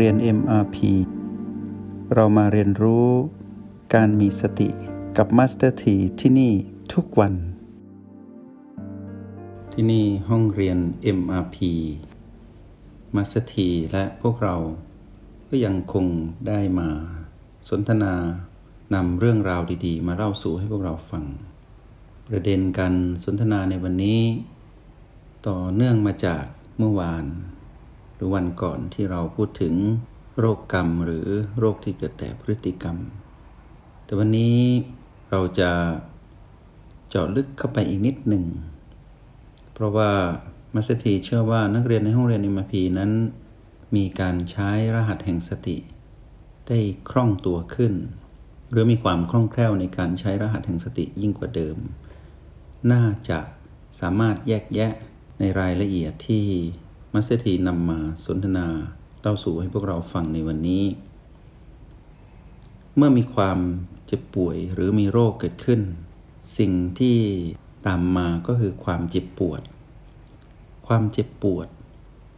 เรียน MRP เรามาเรียนรู้การมีสติกับ Master T ที่ที่นี่ทุกวัน ที่นี่ห้องเรียน MRP Master T และพวกเราก็ยังคงได้มาสนทนานำเรื่องราวดีๆ มาเล่าสู่ให้พวกเราฟัง ประเด็นการสนทนาในวันนี้ ต่อเนื่องมาจากเมื่อวาน รือวันก่อนที่เราพูดถึงโรคกรรมหรือโรคที่เกิดแต่พฤติกรรม แต่วันนี้เราจะเจาะลึกเข้าไปอีกนิดหนึ่ง เพราะว่ามัสถีเชื่อว่านักเรียนในห้องเรียนอิมพีนั้น มีการใช้รหัสแห่งสติ ได้คล่องตัวขึ้น หรือมีความคล่องแคล่วในการใช้รหัสแห่งสติยิ่งกว่าเดิม น่าจะสามารถแยกแยะในรายละเอียดที่ มัสเตทีนำมาสนทนาเล่าสู่ให้พวกเราฟังในวันนี้ เมื่อมีความเจ็บป่วยหรือมีโรคเกิดขึ้น สิ่งที่ตามมาก็คือความเจ็บปวด ความเจ็บปวด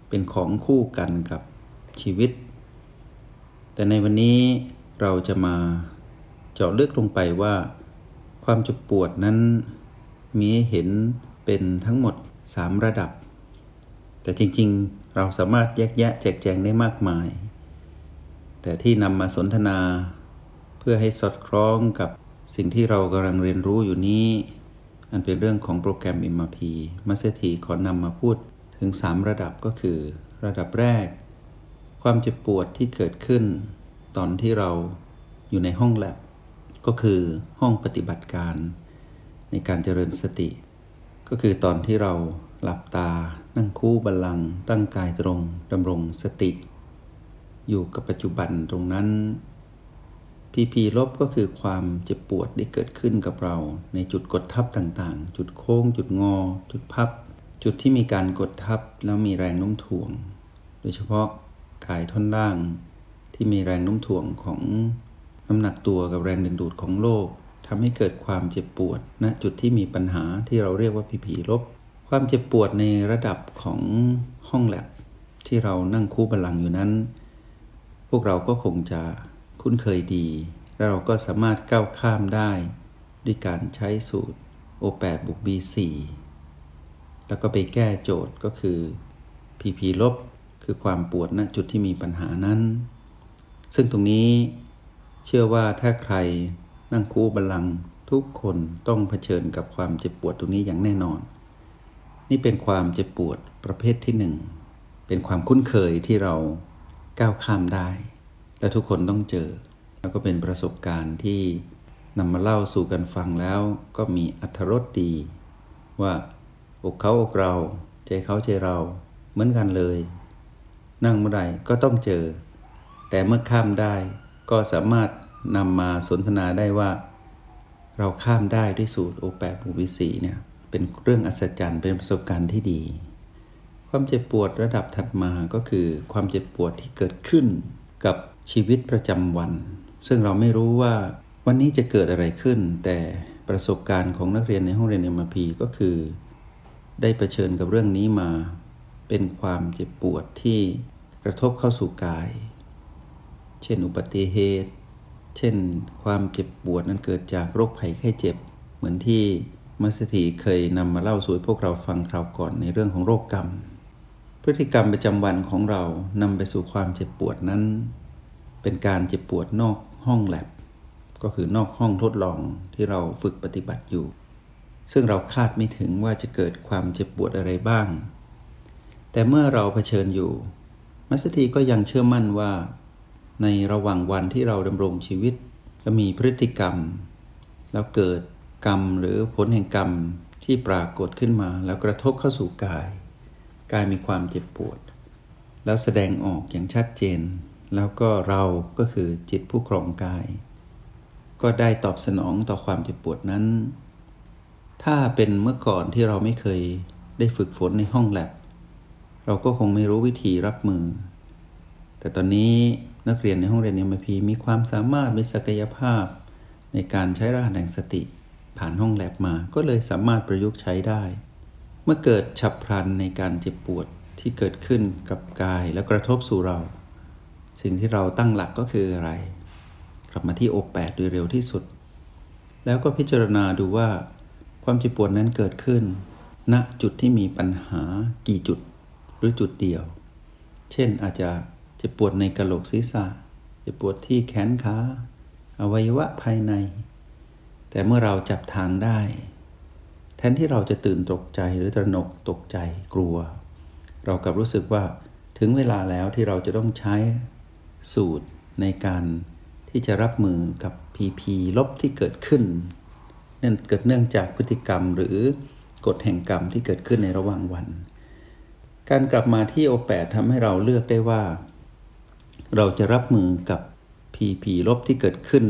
เป็นของคู่กันกับชีวิต แต่ในวันนี้เราจะมาเจาะลึกลงไปว่า ความเจ็บปวดนั้นมีเห็นเป็นทั้งหมด 3 ระดับ แต่จริงๆ เราสามารถแยกแยะแจกแจงได้มากมาย แต่ที่นำมาสนทนา เพื่อให้สอดคล้องกับสิ่งที่เรากำลังเรียนรู้อยู่นี้อันเป็นเรื่องของโปรแกรม MRP มาสเถีขอนำมาพูดถึง 3 ระดับก็คือ ระดับแรก ความเจ็บปวดที่เกิดขึ้น ตอนที่เราอยู่ในห้องแลบก็คือห้องปฏิบัติการ ในการเจริญสติ ก็คือตอนที่เราหลับตา นั่งคู่บัลลังตั้งกายตรงดำรงสติ อยู่กับปัจจุบันตรงนั้นพีพีลบก็คือความเจ็บปวดที่เกิดขึ้นกับเรา ในจุดกดทับต่างๆ จุดโค้ง จุดงอ จุดพับ จุดที่มีการกดทับแล้วมีแรงโน้มถ่วง โดยเฉพาะกายท่อนล่าง ที่มีแรงโน้มถ่วงของน้ำหนักตัวกับแรงดึงดูดของโลกทำให้เกิดความเจ็บปวดณนะจุดที่มีปัญหาที่เราเรียกว่าพีพีลบ ความเจ็บปวดในระดับของห้องแลบที่เรานั่งคู่บัลลังอยู่นั้น พวกเราก็คงจะคุ้นเคยดี และเราก็สามารถก้าวข้ามได้ ด้วยการใช้สูตร O8 บวก B4 แล้วก็ไปแก้โจทย์ก็คือ PP ลบคือความปวดณจุดที่มีปัญหานั้น ซึ่งตรงนี้เชื่อว่าถ้าใครนั่งคู่บัลลังทุกคนต้องเผชิญกับความเจ็บปวดตรงนี้อย่างแน่นอน นี่เป็นความเจ็บปวดประเภทที่หนึ่ง เป็นความคุ้นเคยที่เราก้าวข้ามได้ และทุกคนต้องเจอ แล้วก็เป็นประสบการณ์ที่นำมาเล่าสู่กันฟังแล้วก็มีอัธรสดี ว่าอกเขาอกเรา ใจเขาใจเรา เหมือนกันเลย นั่งเมื่อไรก็ต้องเจอ แต่เมื่อข้ามได้ก็สามารถนำมาสนทนาได้ว่า เราข้ามได้ด้วยสูตรโอแปดบูวิสีเนี่ย เป็นเรื่องอัศจรรย์เป็นประสบการณ์ที่ดี ความเจ็บปวดระดับถัดมาก็คือ ความเจ็บปวดที่เกิดขึ้นกับชีวิตประจำวัน ซึ่งเราไม่รู้ว่าวันนี้จะเกิดอะไรขึ้น แต่ประสบการณ์ของนักเรียนในห้องเรียนเอ็มพีก็คือ ได้เผชิญกับเรื่องนี้มา เป็นความเจ็บปวดที่กระทบเข้าสู่กาย เช่น อุบัติเหตุ เช่น ความเจ็บปวดนั้นเกิดจากโรคภัยไข้เจ็บ เหมือนที่ มัสถีเคยนำมาเล่าสู่พวกเราฟังคราวก่อนในเรื่องของโรคกรรม พฤติกรรมประจำวันของเรานำไปสู่ความเจ็บปวดนั้น เป็นการเจ็บปวดนอกห้องแลบก็คือนอกห้องทดลองที่เราฝึกปฏิบัติอยู่ ซึ่งเราคาดไม่ถึงว่าจะเกิดความเจ็บปวดอะไรบ้าง แต่เมื่อเราเผชิญอยู่ มัสถีก็ยังเชื่อมั่นว่า ในระหว่างวันที่เราดำรงชีวิตจะมีพฤติกรรม แล้วเกิด กรรมหรือผลแห่งกรรมที่ปรากฏขึ้นมาแล้วกระทบเข้าสู่กาย กายมีความเจ็บปวด แล้วแสดงออกอย่างชัดเจน แล้วก็เราก็คือจิตผู้ครองกาย ก็ได้ตอบสนองต่อความเจ็บปวดนั้น ถ้าเป็นเมื่อก่อนที่เราไม่เคยได้ฝึกฝนในห้องแลบเราก็คงไม่รู้วิธีรับมือ แต่ตอนนี้นักเรียนในห้องเรียนเอ็มพีมีความสามารถมีศักยภาพ ในการใช้รหัสแห่งสติ ผ่านห้องแลบมา ก็เลยสามารถประยุกต์ใช้ได้ เมื่อเกิดฉับพลันในการเจ็บปวดที่เกิดขึ้นกับกายและกระทบสู่เรา สิ่งที่เราตั้งหลักก็คืออะไร กลับมาที่โอแปดโดยเร็วที่สุด แล้วก็พิจารณาดูว่า ความเจ็บปวดนั้นเกิดขึ้น ณจุดที่มีปัญหากี่จุดหรือจุดเดียว เช่นอาจจะเจ็บปวดในกระโหลกศีรษะ เจ็บปวดที่แขนขาอวัยวะภายใน แต่เมื่อเราจับทางได้ แทนที่เราจะตื่นตกใจหรือตระหนกตกใจกลัว เรากลับรู้สึกว่าถึงเวลาแล้วที่เราจะต้องใช้สูตรในการที่จะรับมือกับ PP ลบที่เกิดขึ้นนั่นเกิดเนื่องจากพฤติกรรมหรือกฎแห่งกรรมที่เกิดขึ้นในระหว่างวัน การกลับมาที่โอแปดทำให้เราเลือกได้ว่า เราจะรับมือกับ PP ลบที่เกิดขึ้น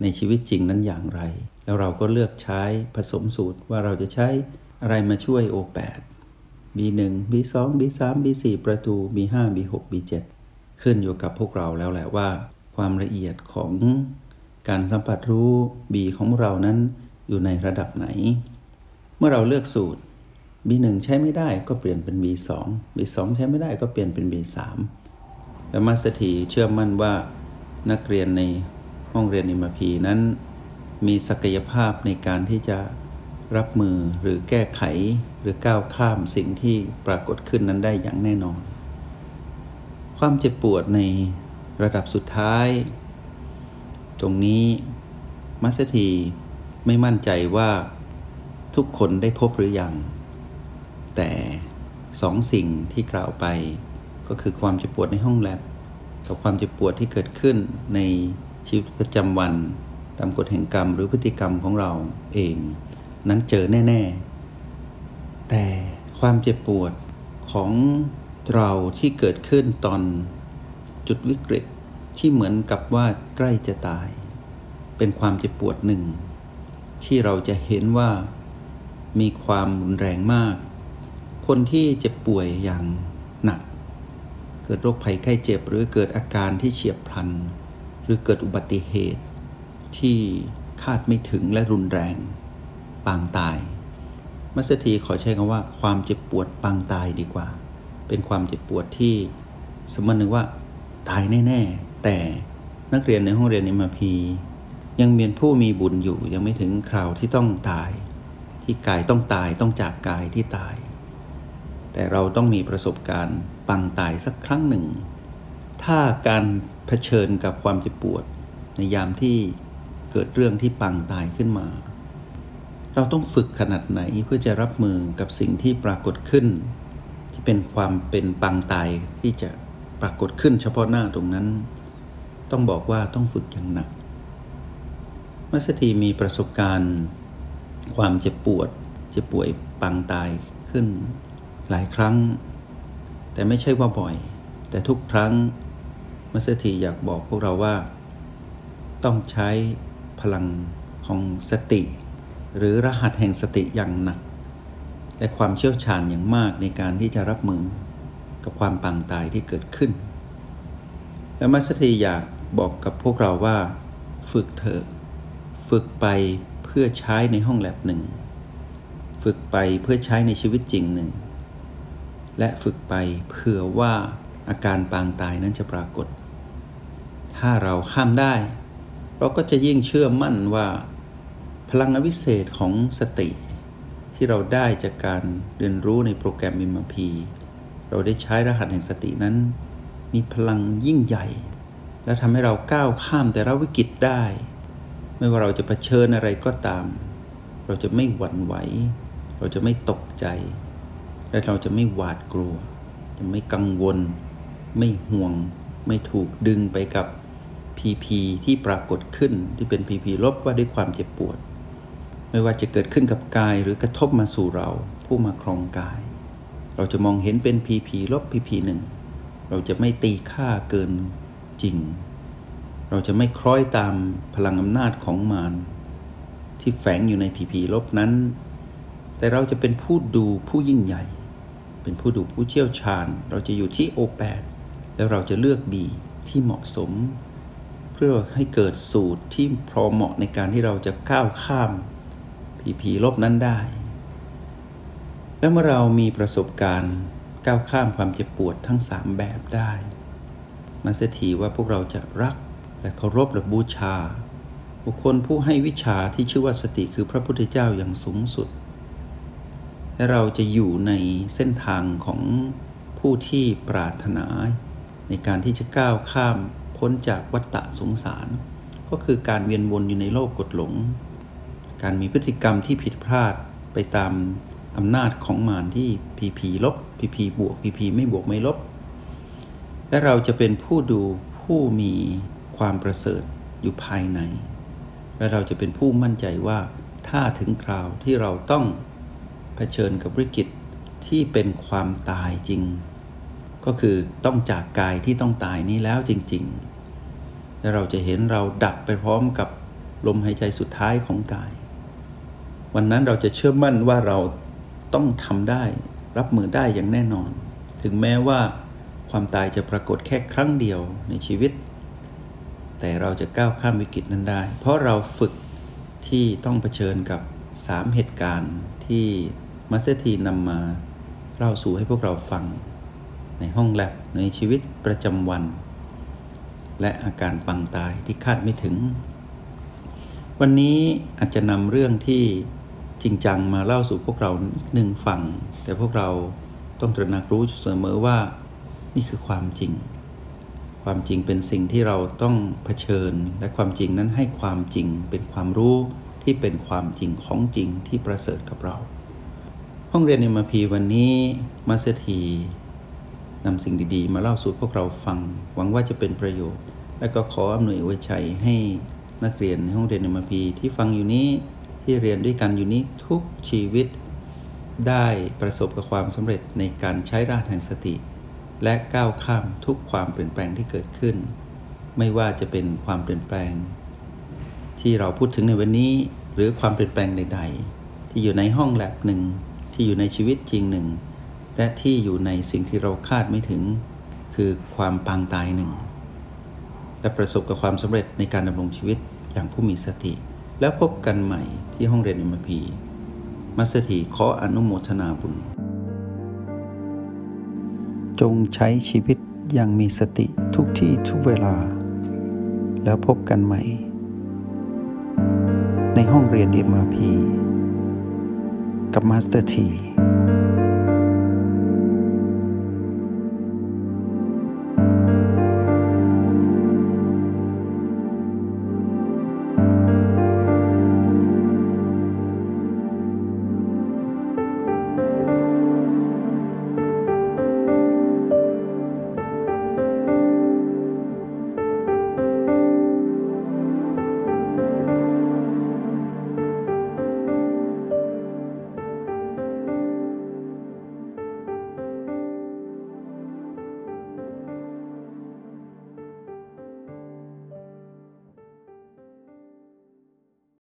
ในชีวิตจริงนั้นอย่างไร แล้วเราก็เลือกใช้ผสมสูตรว่าเราจะใช้อะไรมาช่วยโอแปด B1 B2 B3 B4 ประตู B5 B6 B7 ขึ้นอยู่กับพวกเราแล้วแหละว่า ความละเอียดของการสัมผัสรู้ B ของเรานั้นอยู่ในระดับไหน เมื่อเราเลือกสูตร B1 ใช้ไม่ได้ก็เปลี่ยนเป็น B2 B2 ใช้ไม่ได้ก็เปลี่ยนเป็น B3 และมาสถีเชื่อมั่นว่านักเรียนใน ห้องเรียนอิมพีนั้น มีศักยภาพในการที่จะรับมือหรือแก้ไขหรือก้าวข้ามสิ่งที่ปรากฏขึ้นนั้นได้อย่างแน่นอน ความเจ็บปวดในระดับสุดท้าย ตรงนี้มัสถีไม่มั่นใจว่าทุกคนได้พบหรือยัง แต่สองสิ่งที่กล่าวไป ก็คือความเจ็บปวดในห้องแลบกับความเจ็บปวดที่เกิดขึ้นใน ชีวิตประจำวัน ตามกฎแห่งกรรมหรือพฤติกรรมของเราเอง นั้นเจอแน่ ๆ แต่ความเจ็บปวดของเราที่เกิดขึ้นตอนจุดวิกฤตที่เหมือนกับว่าใกล้จะตาย เป็นความเจ็บปวดหนึ่ง ที่เราจะเห็นว่ามีความรุนแรงมาก คนที่เจ็บป่วยอย่างหนัก เกิดโรคภัยไข้เจ็บหรือเกิดอาการที่เฉียบพลัน รือเกิดอุบัติเหตุที่คาดไม่ถึงและรุนแรงปางตาย มัสถีขอใช้คำว่า ความเจ็บปวดปางตายดีกว่า เป็นความเจ็บปวดที่สมมตินึ่งว่าตายแน่ๆ แต่นักเรียนในห้องเรียนเอิมพียังมีผู้มีบุญอยู่ยังไม่ถึงคราวที่ต้องตาย ที่กายต้องตายต้องจากกายที่ตาย แต่เราต้องมีประสบการณ์ปังตายสักครั้งหนึ่ง ถ้าการเผชิญกับความเจ็บปวด ในยามที่เกิดเรื่องที่ปังตายขึ้นมา เราต้องฝึกขนาดไหนเพื่อจะรับมือกับสิ่งที่ปรากฏขึ้น ที่เป็นความเป็นปังตายที่จะปรากฏขึ้นเฉพาะหน้าตรงนั้น ต้องบอกว่าต้องฝึกอย่างหนัก มัสถีมีประสบการณ์ ความเจ็บปวดเจ็บป่วยปังตายขึ้น หลายครั้ง แต่ไม่ใช่ว่าบ่อย แต่ทุกครั้ง มัสถีอยากบอกพวกเราว่า ต้องใช้พลังของสติ หรือรหัสแห่งสติอย่างหนัก และความเชี่ยวชาญอย่างมากในการที่จะรับมือกับความปางตายที่เกิดขึ้น และมัสถีอยากบอกกับพวกเราว่า ฝึกเถอะฝึกไปเพื่อใช้ในห้องแลบหนึ่งฝึกไปเพื่อใช้ในชีวิตจริงหนึ่ง และฝึกไปเผื่อว่าอาการปางตายนั้นจะปรากฏ ถ้าเราข้ามได้ เราก็จะยิ่งเชื่อมั่นว่า พลังวิเศษของสติ ที่เราได้จากการเรียนรู้ในโปรแกรมมิมพีเราได้ใช้รหัสแห่งสตินั้น มีพลังยิ่งใหญ่ และทำให้เราก้าวข้ามแต่ละวิกฤตได้ ไม่ว่าเราจะะเผชิญอะไรก็ตาม เราจะไม่หวั่นไหว เราจะไม่ตกใจ และเราจะไม่หวาดกลัว จะไม่กังวล ไม่ห่วง ไม่ถูกดึงไปกับ พีพีที่ปรากฏขึ้นที่เป็นพีพีลบว่าด้วยความเจ็บปวด ไม่ว่าจะเกิดขึ้นกับกายหรือกระทบมาสู่เราผู้มาครองกาย เราจะมองเห็นเป็นพีพีลบพีพีหนึ่งเราจะไม่ตีค่าเกินจริง เราจะไม่คล้อยตามพลังอำนาจของมารที่แฝงอยู่ในพีพีลบนั้น แต่เราจะเป็นผู้ดูผู้ยิ่งใหญ่ เป็นผู้ดูผู้เชี่ยวชาญ เราจะอยู่ที่โอแปดแล้วเราจะเลือกบีที่เหมาะสม พื่อให้เกิดสูตรที่พอเหมาะในการที่เราจะก้าวข้ามผีผีลบนั้นได้ แล้วเมื่อเรามีประสบการณ์ก้าวข้ามความเจ็บปวดทั้งสามแบบได้มาสถีว่าพวกเราจะรักและเคารพและบูชา บุคคลผู้ให้วิชาที่ชื่อว่าสติคือพระพุทธเจ้าอย่างสูงสุด และเราจะอยู่ในเส้นทางของผู้ที่ปรารถนา ในการที่จะก้าวข้าม พ้นจากวัฏฏะสงสาร ก็คือการเวียนวนอยู่ในโลกกดหลง การมีพฤติกรรมที่ผิดพลาดไปตามอำนาจของมารที่พีพีลบพีพีบวกพีพีไม่บวกไม่ลบ และเราจะเป็นผู้ดูผู้มีความประเสริฐอยู่ภายใน และเราจะเป็นผู้มั่นใจว่าถ้าถึงคราวที่เราต้องเผชิญกับวิกฤตที่เป็นความตายจริง ก็คือต้องจากกายที่ต้องตายนี้แล้วจริง ๆ และเราจะเห็นเราดับไปพร้อมกับลมหายใจสุดท้ายของกาย วันนั้นเราจะเชื่อมั่นว่าเราต้องทำได้ รับมือได้อย่างแน่นอน ถึงแม้ว่าความตายจะปรากฏแค่ครั้งเดียวในชีวิต แต่เราจะก้าวข้ามวิกฤตนั้นได้ เพราะเราฝึกที่ต้องเผชิญกับ 3 เหตุการณ์ที่มัสเตีนำมาเล่าสู่ให้พวกเราฟัง ในห้องแลบในชีวิตประจำวัน และอาการปังตายที่คาดไม่ถึง วันนี้อาจจะนำเรื่องที่จริงจังมาเล่าสู่พวกเราหนึ่งฟัง แต่พวกเราต้องตระหนักรู้เสมอว่า นี่คือความจริง ความจริงเป็นสิ่งที่เราต้องเผชิญ และความจริงนั้นให้ความจริงเป็นความรู้ที่เป็นความจริงของจริงที่ประเสริฐกับเรา ห้องเรียนในมาพีวันนี้มาสถี นำสิ่งดีๆ มาเล่าสู่พวกเราฟัง หวังว่าจะเป็นประโยชน์ และก็ขออำนวยไว้ใจให้นักเรียนในห้องเรียนในมพีที่ฟังอยู่นี้ที่เรียนด้วยกันอยู่นี้ทุกชีวิต ได้ประสบกับความสำเร็จในการใช้รากแห่งสติ และก้าวข้ามทุกความเปลี่ยนแปลงที่เกิดขึ้น ไม่ว่าจะเป็นความเปลี่ยนแปลง ที่เราพูดถึงในวันนี้ หรือความเปลี่ยนแปลงใด ๆ ที่อยู่ในห้องแลบหนึ่งที่อยู่ในชีวิตจริงหนึ่ง และที่อยู่ในสิ่งที่เราคาดไม่ถึง คือความปางตายหนึ่ง และประสบกับความสำเร็จในการดำรงชีวิตอย่างผู้มีสติ แล้วพบกันใหม่ที่ห้องเรียนมพีมัสถีขออนุโมทนาบุญ จงใช้ชีวิตอย่างมีสติทุกที่ทุกเวลา แล้วพบกันใหม่ ในห้องเรียน MRP กับมาสเตอร์ที